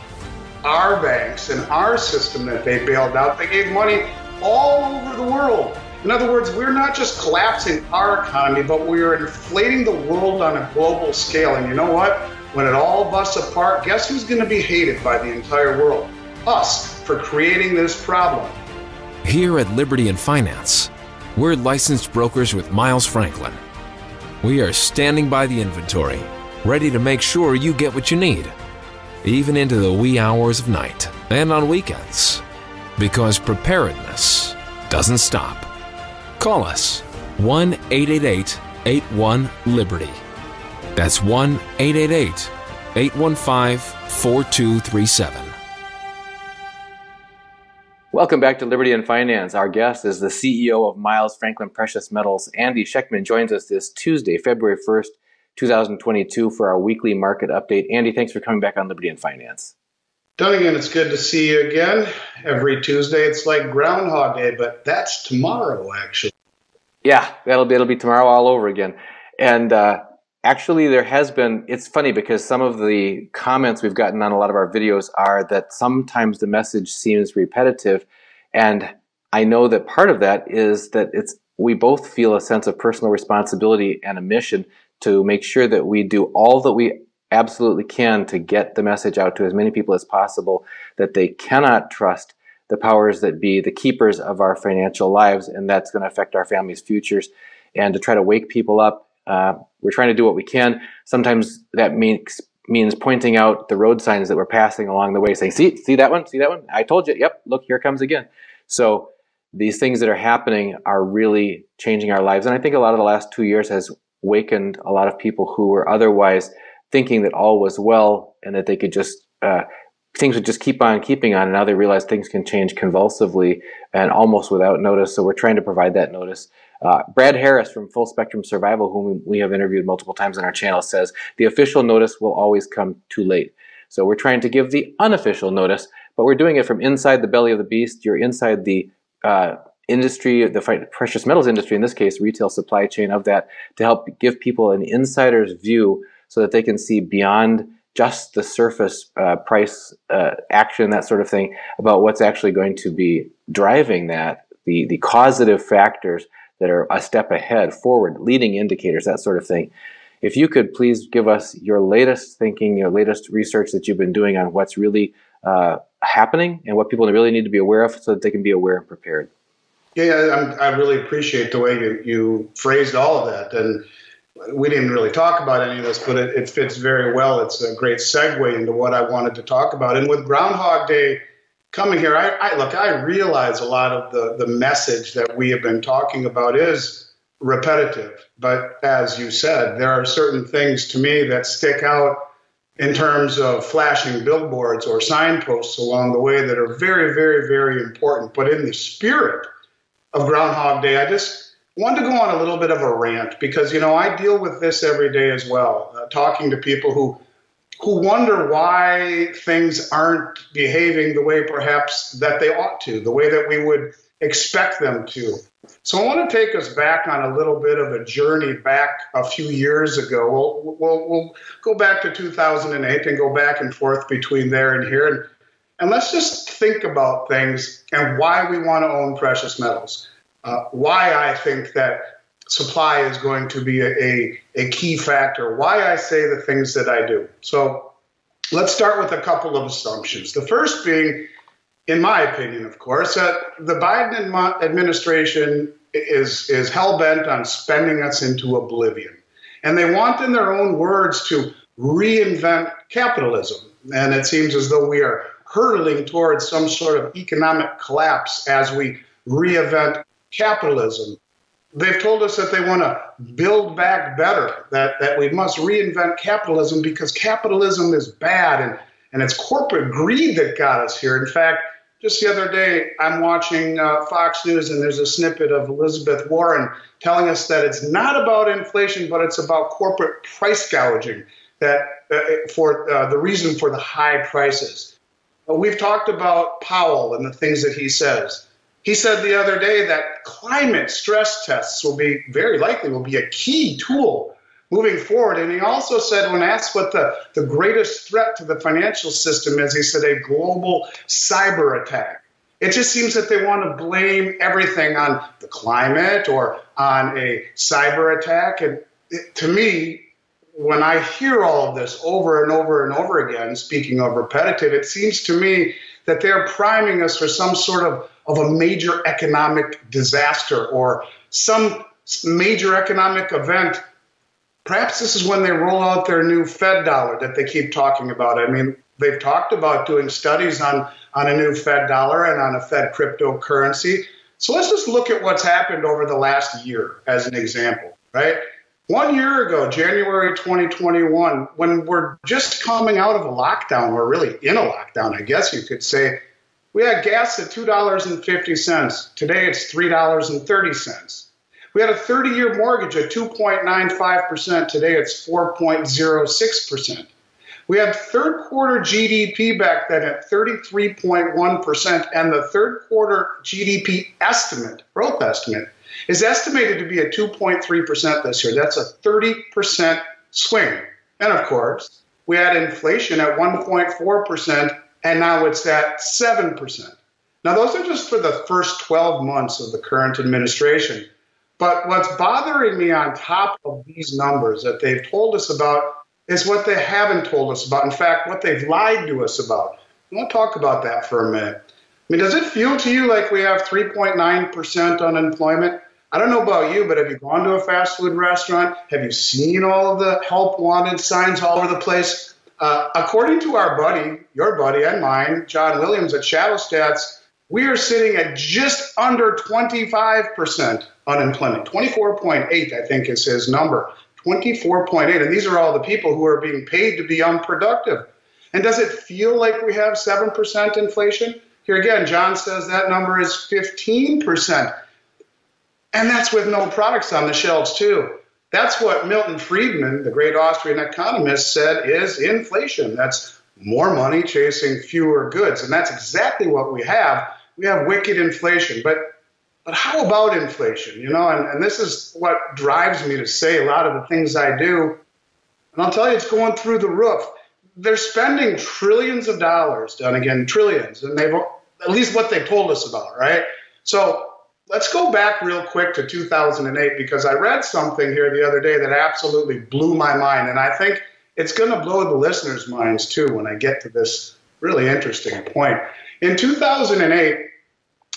our banks and our system that they bailed out, they gave money all over the world. In other words, we're not just collapsing our economy, but we are inflating the world on a global scale. And you know what? When it all busts apart, guess who's going to be hated by the entire world? Us for creating this problem. Here at Liberty and Finance, we're licensed brokers with Miles Franklin. We are standing by the inventory, ready to make sure you get what you need, even into the wee hours of night and on weekends. Because preparedness doesn't stop. Call us 1 888 81 Liberty. That's 1 888 815 4237. Welcome back to Liberty and Finance. Our guest is the CEO of Miles Franklin Precious Metals. Andy Schectman joins us this Tuesday, February 1st, 2022, for our weekly market update. Andy, thanks for coming back on Liberty and Finance. Dunagun, it's good to see you again. Every Tuesday, it's like Groundhog Day, but that's tomorrow, actually. Yeah, that'll be it'll be tomorrow all over again. And uh, actually, there has been. It's funny because some of the comments we've gotten on a lot of our videos are that sometimes the message seems repetitive, and I know that part of that is that it's we both feel a sense of personal responsibility and a mission to make sure that we do all that we absolutely can to get the message out to as many people as possible that they cannot trust the powers that be, the keepers of our financial lives, and that's going to affect our families' futures. And to try to wake people up, uh, we're trying to do what we can. Sometimes that means means pointing out the road signs that we're passing along the way, saying, "See, see that one? See that one? I told you. Yep, look, here comes again." So these things that are happening are really changing our lives, and I think a lot of the last two years has wakened a lot of people who were otherwise thinking that all was well and that they could just uh, things would just keep on keeping on. And now they realize things can change convulsively and almost without notice. So we're trying to provide that notice. Uh, Brad Harris from Full Spectrum Survival, whom we have interviewed multiple times on our channel, says the official notice will always come too late. So we're trying to give the unofficial notice, but we're doing it from inside the belly of the beast. You're inside the uh, industry, the precious metals industry, in this case, retail supply chain of that, to help give people an insider's view so that they can see beyond just the surface uh, price uh, action, that sort of thing, about what's actually going to be driving that, the, the causative factors that are a step ahead, forward, leading indicators, that sort of thing. If you could please give us your latest thinking, your latest research that you've been doing on what's really uh, happening and what people really need to be aware of so that they can be aware and prepared. Yeah, I'm, i really appreciate the way you, you phrased all of that. And we didn't really talk about any of this, but it, it, fits very well. It's a great segue into what I wanted to talk about. And with Groundhog Day coming here, I, I look, I realize a lot of the, the message that we have been talking about is repetitive. But as you said, there are certain things to me that stick out in terms of flashing billboards or signposts along the way that are very, very, very important. But in the spirit of Groundhog Day, I just wanted to go on a little bit of a rant because you know I deal with this every day as well, uh, talking to people who who wonder why things aren't behaving the way perhaps that they ought to, the way that we would expect them to. So I want to take us back on a little bit of a journey back a few years ago. We'll, we'll, we'll go back to 2008 and go back and forth between there and here. And, and let's just think about things and why we want to own precious metals uh, why I think that supply is going to be a, a, a key factor, why I say the things that I do. So let's start with a couple of assumptions. The first being, in my opinion, of course, that the Biden administration is, is hell bent on spending us into oblivion. And they want, in their own words, to reinvent capitalism. And it seems as though we are hurtling towards some sort of economic collapse as we reinvent capitalism. They've told us that they want to build back better, that, that we must reinvent capitalism because capitalism is bad and, and it's corporate greed that got us here. In fact, just the other day, I'm watching uh, Fox News and there's a snippet of Elizabeth Warren telling us that it's not about inflation, but it's about corporate price gouging that uh, for uh, the reason for the high prices. We've talked about Powell and the things that he says. He said the other day that climate stress tests will be very likely will be a key tool moving forward. And he also said, when asked what the, the greatest threat to the financial system is, he said a global cyber attack. It just seems that they want to blame everything on the climate or on a cyber attack. And it, to me, when I hear all of this over and over and over again, speaking of repetitive, it seems to me that they're priming us for some sort of of a major economic disaster or some major economic event. Perhaps this is when they roll out their new Fed dollar that they keep talking about. I mean, they've talked about doing studies on, on a new Fed dollar and on a Fed cryptocurrency. So let's just look at what's happened over the last year as an example, right? One year ago, January 2021, when we're just coming out of a lockdown, we're really in a lockdown, I guess you could say, we had gas at $2.50. Today it's $3.30. We had a 30 year mortgage at 2.95%. Today it's 4.06%. We had third quarter GDP back then at 33.1%, and the third quarter GDP estimate, growth estimate, is estimated to be at 2.3% this year. That's a 30% swing. And of course, we had inflation at 1.4%, and now it's at 7%. Now, those are just for the first 12 months of the current administration. But what's bothering me on top of these numbers that they've told us about is what they haven't told us about. In fact, what they've lied to us about. To talk about that for a minute. I mean, does it feel to you like we have 3.9% unemployment? I don't know about you, but have you gone to a fast food restaurant? Have you seen all of the help wanted signs all over the place? Uh, according to our buddy, your buddy and mine, John Williams at Shadow Stats, we are sitting at just under 25% unemployment. 24.8, I think, is his number. 24.8. And these are all the people who are being paid to be unproductive. And does it feel like we have 7% inflation? Here again, John says that number is 15%. And that's with no products on the shelves, too. That's what Milton Friedman, the great Austrian economist, said is inflation. That's more money chasing fewer goods. And that's exactly what we have. We have wicked inflation. But but how about inflation? You know, and, and this is what drives me to say a lot of the things I do. And I'll tell you, it's going through the roof. They're spending trillions of dollars, Dunagun, trillions, and they've at least what they've told us about, right? So let's go back real quick to 2008 because I read something here the other day that absolutely blew my mind, and I think it's going to blow the listeners' minds too when I get to this really interesting point. In 2008,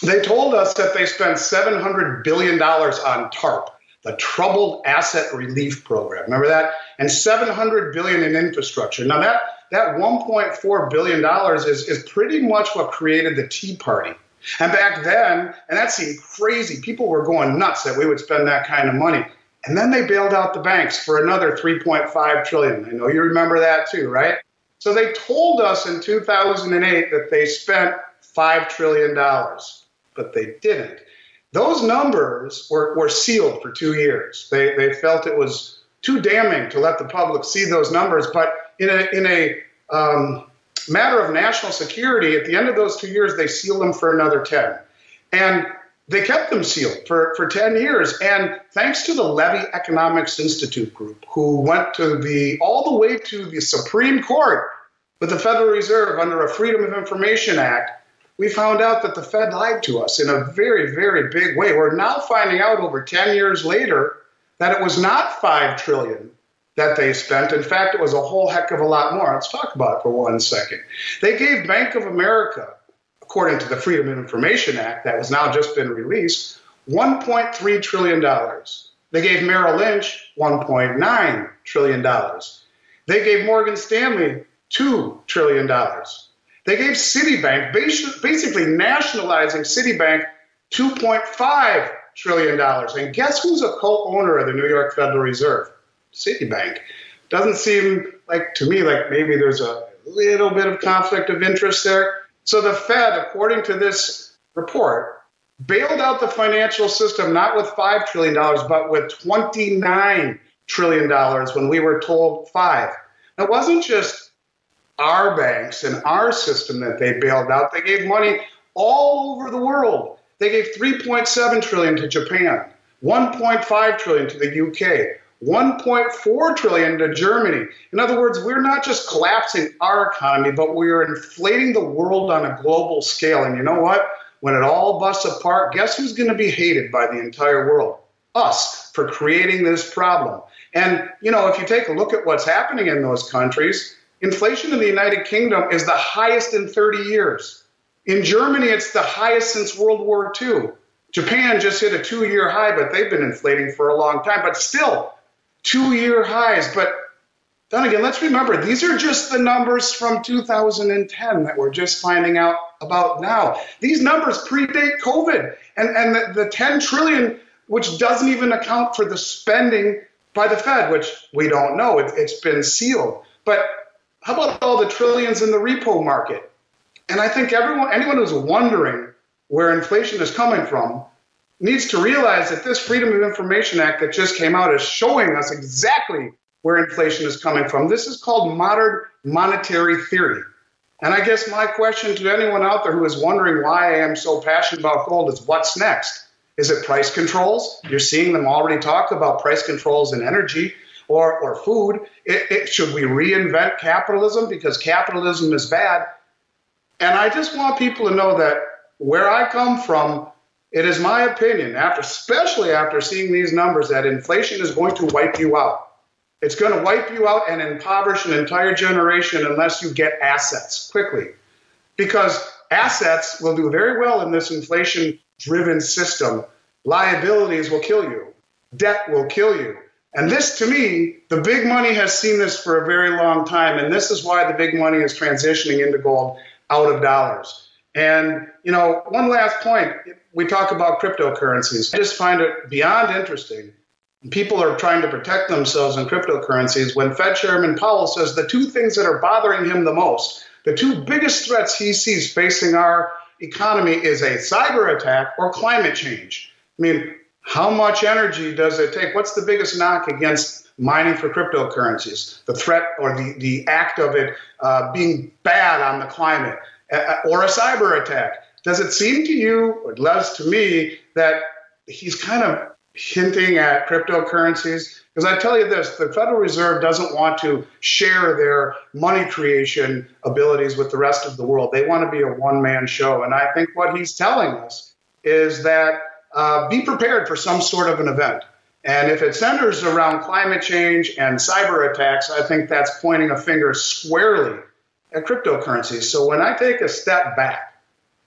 they told us that they spent $700 billion on TARP, the Troubled Asset Relief Program. Remember that? And $700 billion in infrastructure. Now, that, that $1.4 billion is, is pretty much what created the Tea Party. And back then, and that seemed crazy, people were going nuts that we would spend that kind of money. And then they bailed out the banks for another 3.5 trillion. I know you remember that too, right? So they told us in 2008 that they spent $5 trillion but they didn't. Those numbers were, were sealed for two years. They, they felt it was too damning to let the public see those numbers, but in a, in a um, matter of national security, at the end of those two years, they sealed them for another 10. And they kept them sealed for, for 10 years. And thanks to the Levy Economics Institute group, who went to the all the way to the Supreme Court with the Federal Reserve under a Freedom of Information Act we found out that the Fed lied to us in a very, very big way. We're now finding out over 10 years later that it was not 5 trillion that they spent. In fact, it was a whole heck of a lot more. Let's talk about it for one second. They gave Bank of America, according to the Freedom of Information Act that has now just been released, $1.3 trillion. They gave Merrill Lynch $1.9 trillion. They gave Morgan Stanley $2 trillion. They gave Citibank, basically nationalizing Citibank, $2.5 trillion. And guess who's a co owner of the New York Federal Reserve? Citibank. Doesn't seem like to me like maybe there's a little bit of conflict of interest there. So the Fed, according to this report, bailed out the financial system not with $5 trillion, but with $29 trillion when we were told five. It wasn't just our banks and our system that they bailed out. They gave money all over the world. They gave 3.7 trillion to Japan, 1.5 trillion to the UK, 1.4 trillion to Germany. In other words, we're not just collapsing our economy, but we are inflating the world on a global scale. And you know what? When it all busts apart, guess who's going to be hated by the entire world? Us for creating this problem. And, you know, if you take a look at what's happening in those countries, Inflation in the United Kingdom is the highest in 30 years. In Germany, it's the highest since World War II. Japan just hit a two year high, but they've been inflating for a long time, but still two year highs. But then again, let's remember these are just the numbers from 2010 that we're just finding out about now. These numbers predate COVID and, and the, the 10 trillion, which doesn't even account for the spending by the Fed, which we don't know. It, it's been sealed. But how about all the trillions in the repo market? And I think everyone, anyone who's wondering where inflation is coming from, needs to realize that this Freedom of Information Act that just came out is showing us exactly where inflation is coming from. This is called modern monetary theory. And I guess my question to anyone out there who is wondering why I am so passionate about gold is what's next? Is it price controls? You're seeing them already talk about price controls in energy or, or food. It, it, should we reinvent capitalism because capitalism is bad? And I just want people to know that where I come from, it is my opinion, after especially after seeing these numbers, that inflation is going to wipe you out. It's going to wipe you out and impoverish an entire generation unless you get assets quickly. Because assets will do very well in this inflation driven system. Liabilities will kill you, debt will kill you. And this, to me, the big money has seen this for a very long time. And this is why the big money is transitioning into gold out of dollars. And, you know, one last point we talk about cryptocurrencies. I just find it beyond interesting. People are trying to protect themselves in cryptocurrencies when Fed Chairman Powell says the two things that are bothering him the most, the two biggest threats he sees facing our economy is a cyber attack or climate change. I mean, how much energy does it take? What's the biggest knock against mining for cryptocurrencies? The threat or the, the act of it uh, being bad on the climate or a cyber attack. Does it seem to you, or it does to me, that he's kind of hinting at cryptocurrencies? Because I tell you this the Federal Reserve doesn't want to share their money creation abilities with the rest of the world. They want to be a one man show. And I think what he's telling us is that uh, be prepared for some sort of an event. And if it centers around climate change and cyber attacks, I think that's pointing a finger squarely at cryptocurrencies. So when I take a step back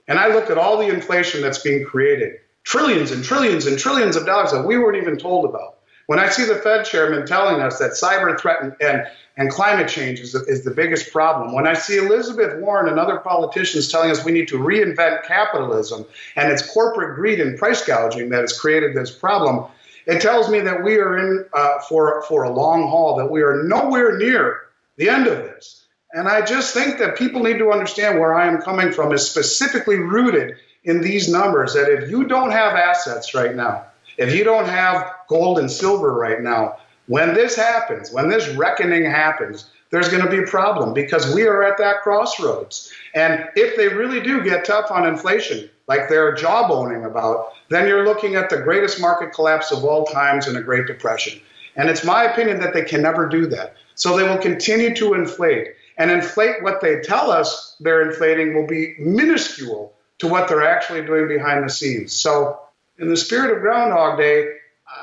and I look at all the inflation that's being created, trillions and trillions and trillions of dollars that we weren't even told about, when I see the Fed chairman telling us that cyber threat and, and, and climate change is the, is the biggest problem, when I see Elizabeth Warren and other politicians telling us we need to reinvent capitalism and it's corporate greed and price gouging that has created this problem, it tells me that we are in uh, for, for a long haul, that we are nowhere near the end of this. And I just think that people need to understand where I am coming from is specifically rooted in these numbers that if you don't have assets right now, if you don't have gold and silver right now, when this happens, when this reckoning happens, there's going to be a problem because we are at that crossroads. And if they really do get tough on inflation, like they're jawboning about, then you're looking at the greatest market collapse of all times in a Great Depression. And it's my opinion that they can never do that. So they will continue to inflate. And inflate what they tell us they're inflating will be minuscule to what they're actually doing behind the scenes. So in the spirit of Groundhog Day,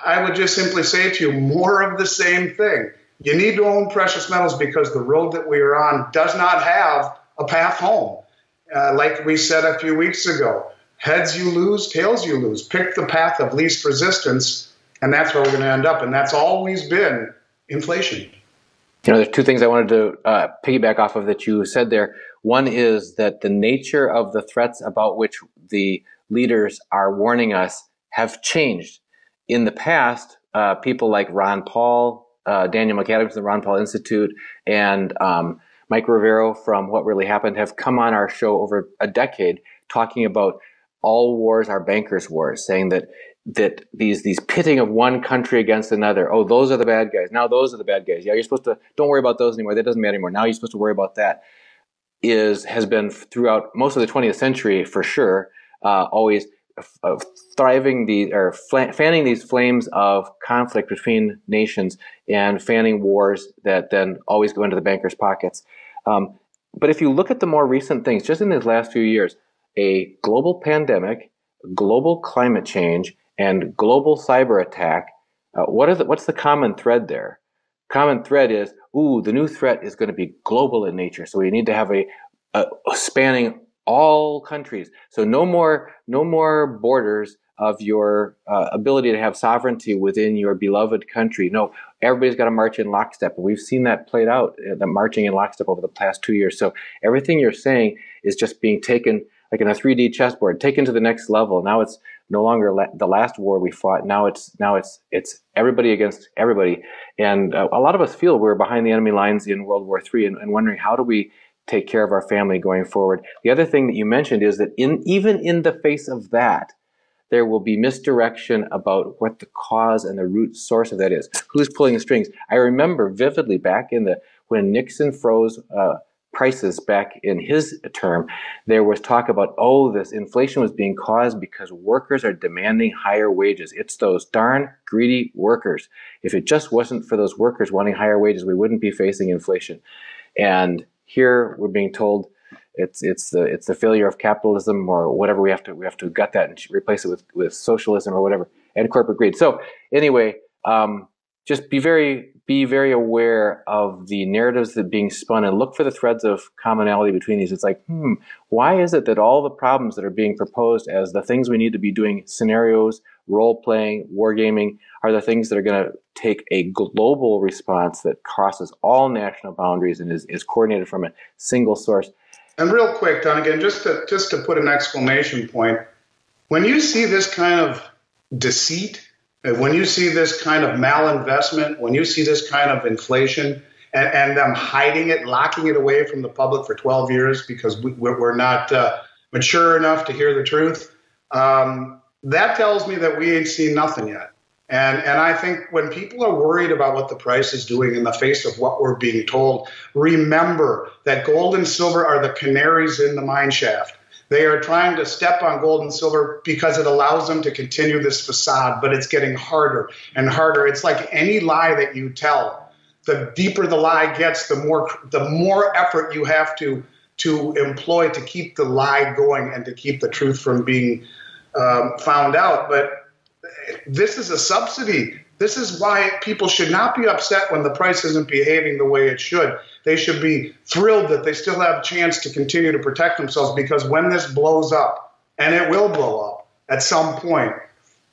I would just simply say to you more of the same thing. You need to own precious metals because the road that we are on does not have a path home. Uh, like we said a few weeks ago, heads you lose, tails you lose. Pick the path of least resistance, and that's where we're going to end up. And that's always been inflation. You know, there's two things I wanted to uh, piggyback off of that you said there. One is that the nature of the threats about which the leaders are warning us have changed. In the past, uh, people like Ron Paul, uh, Daniel McAdams from the Ron Paul Institute, and um, Mike Rivero from What Really Happened have come on our show over a decade talking about all wars are bankers' wars, saying that that these these pitting of one country against another. Oh, those are the bad guys. Now those are the bad guys. Yeah, you're supposed to don't worry about those anymore. That doesn't matter anymore. Now you're supposed to worry about that. Is has been throughout most of the 20th century for sure uh, always uh, thriving the or fanning these flames of conflict between nations and fanning wars that then always go into the bankers' pockets. Um, but if you look at the more recent things, just in these last few years, a global pandemic, global climate change, and global cyber attack, uh, what is the, what's the common thread there? Common thread is, ooh, the new threat is going to be global in nature. So we need to have a, a, spanning all countries. So no more, no more borders of your uh, ability to have sovereignty within your beloved country. No, everybody's got to march in lockstep. And we've seen that played out, uh, the marching in lockstep over the past two years. So everything you're saying is just being taken like in a 3D chessboard, taken to the next level. Now it's no longer la- the last war we fought. Now it's now it's it's everybody against everybody, and uh, a lot of us feel we're behind the enemy lines in World War III, and, and wondering how do we take care of our family going forward. The other thing that you mentioned is that in even in the face of that, there will be misdirection about what the cause and the root source of that is. Who's pulling the strings? I remember vividly back in the when Nixon froze uh, prices back in his term, there was talk about, oh, this inflation was being caused because workers are demanding higher wages. It's those darn greedy workers. If it just wasn't for those workers wanting higher wages, we wouldn't be facing inflation. And here we're being told it's it's the it's the failure of capitalism or whatever we have to we have to gut that and replace it with with socialism or whatever and corporate greed. So anyway, um, just be very be very aware of the narratives that being spun and look for the threads of commonality between these. It's like, hmm, why is it that all the problems that are being proposed as the things we need to be doing, scenarios, role playing, wargaming, are the things that are going to take a global response that crosses all national boundaries and is, is coordinated from a single source. And real quick, Dunagun, just to just to put an exclamation point, when you see this kind of deceit when you see this kind of malinvestment, when you see this kind of inflation, and, and them hiding it, locking it away from the public for 12 years because we, are not uh, mature enough to hear the truth, um, that tells me that we ain't seen nothing yet. And, and I think when people are worried about what the price is doing in the face of what we're being told, remember that gold and silver are the canaries in the mine shaft. They are trying to step on gold and silver because it allows them to continue this facade, but it's getting harder and harder. It's like any lie that you tell. The deeper the lie gets, the more the more effort you have to to employ to keep the lie going and to keep the truth from being um, found out. But this is a subsidy. This is why people should not be upset when the price isn't behaving the way it should they should be thrilled that they still have a chance to continue to protect themselves because when this blows up, and it will blow up at some point,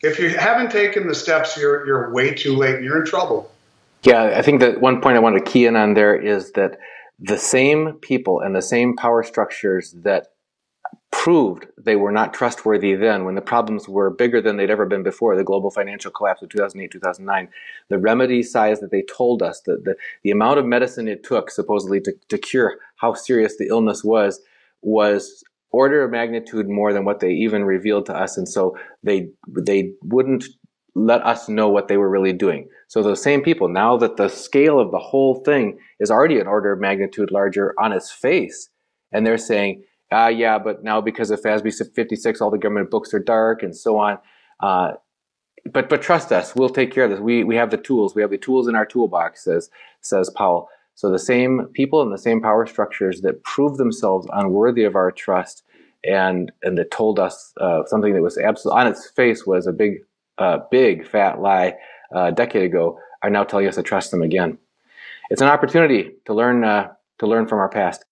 if you haven't taken the steps, you're, you're way too late. And you're in trouble. Yeah, I think that one point I want to key in on there is that the same people and the same power structures that proved they were not trustworthy then when the problems were bigger than they'd ever been before the global financial collapse of 2008 2009 the remedy size that they told us that the, the amount of medicine it took supposedly to, to cure how serious the illness was was order of magnitude more than what they even revealed to us and so they they wouldn't let us know what they were really doing. So those same people now that the scale of the whole thing is already an order of magnitude larger on its face and they're saying ah, yeah, but now because of FASB 56, all the government books are dark and so on. Uh, but but trust us, we'll take care of this. We we have the tools. We have the tools in our toolbox, says says Powell. So the same people and the same power structures that proved themselves unworthy of our trust and and that told us uh, something that was absolutely on its face was a big uh, big fat lie uh, a decade ago are now telling us to trust them again. It's an opportunity to learn uh, to learn from our past.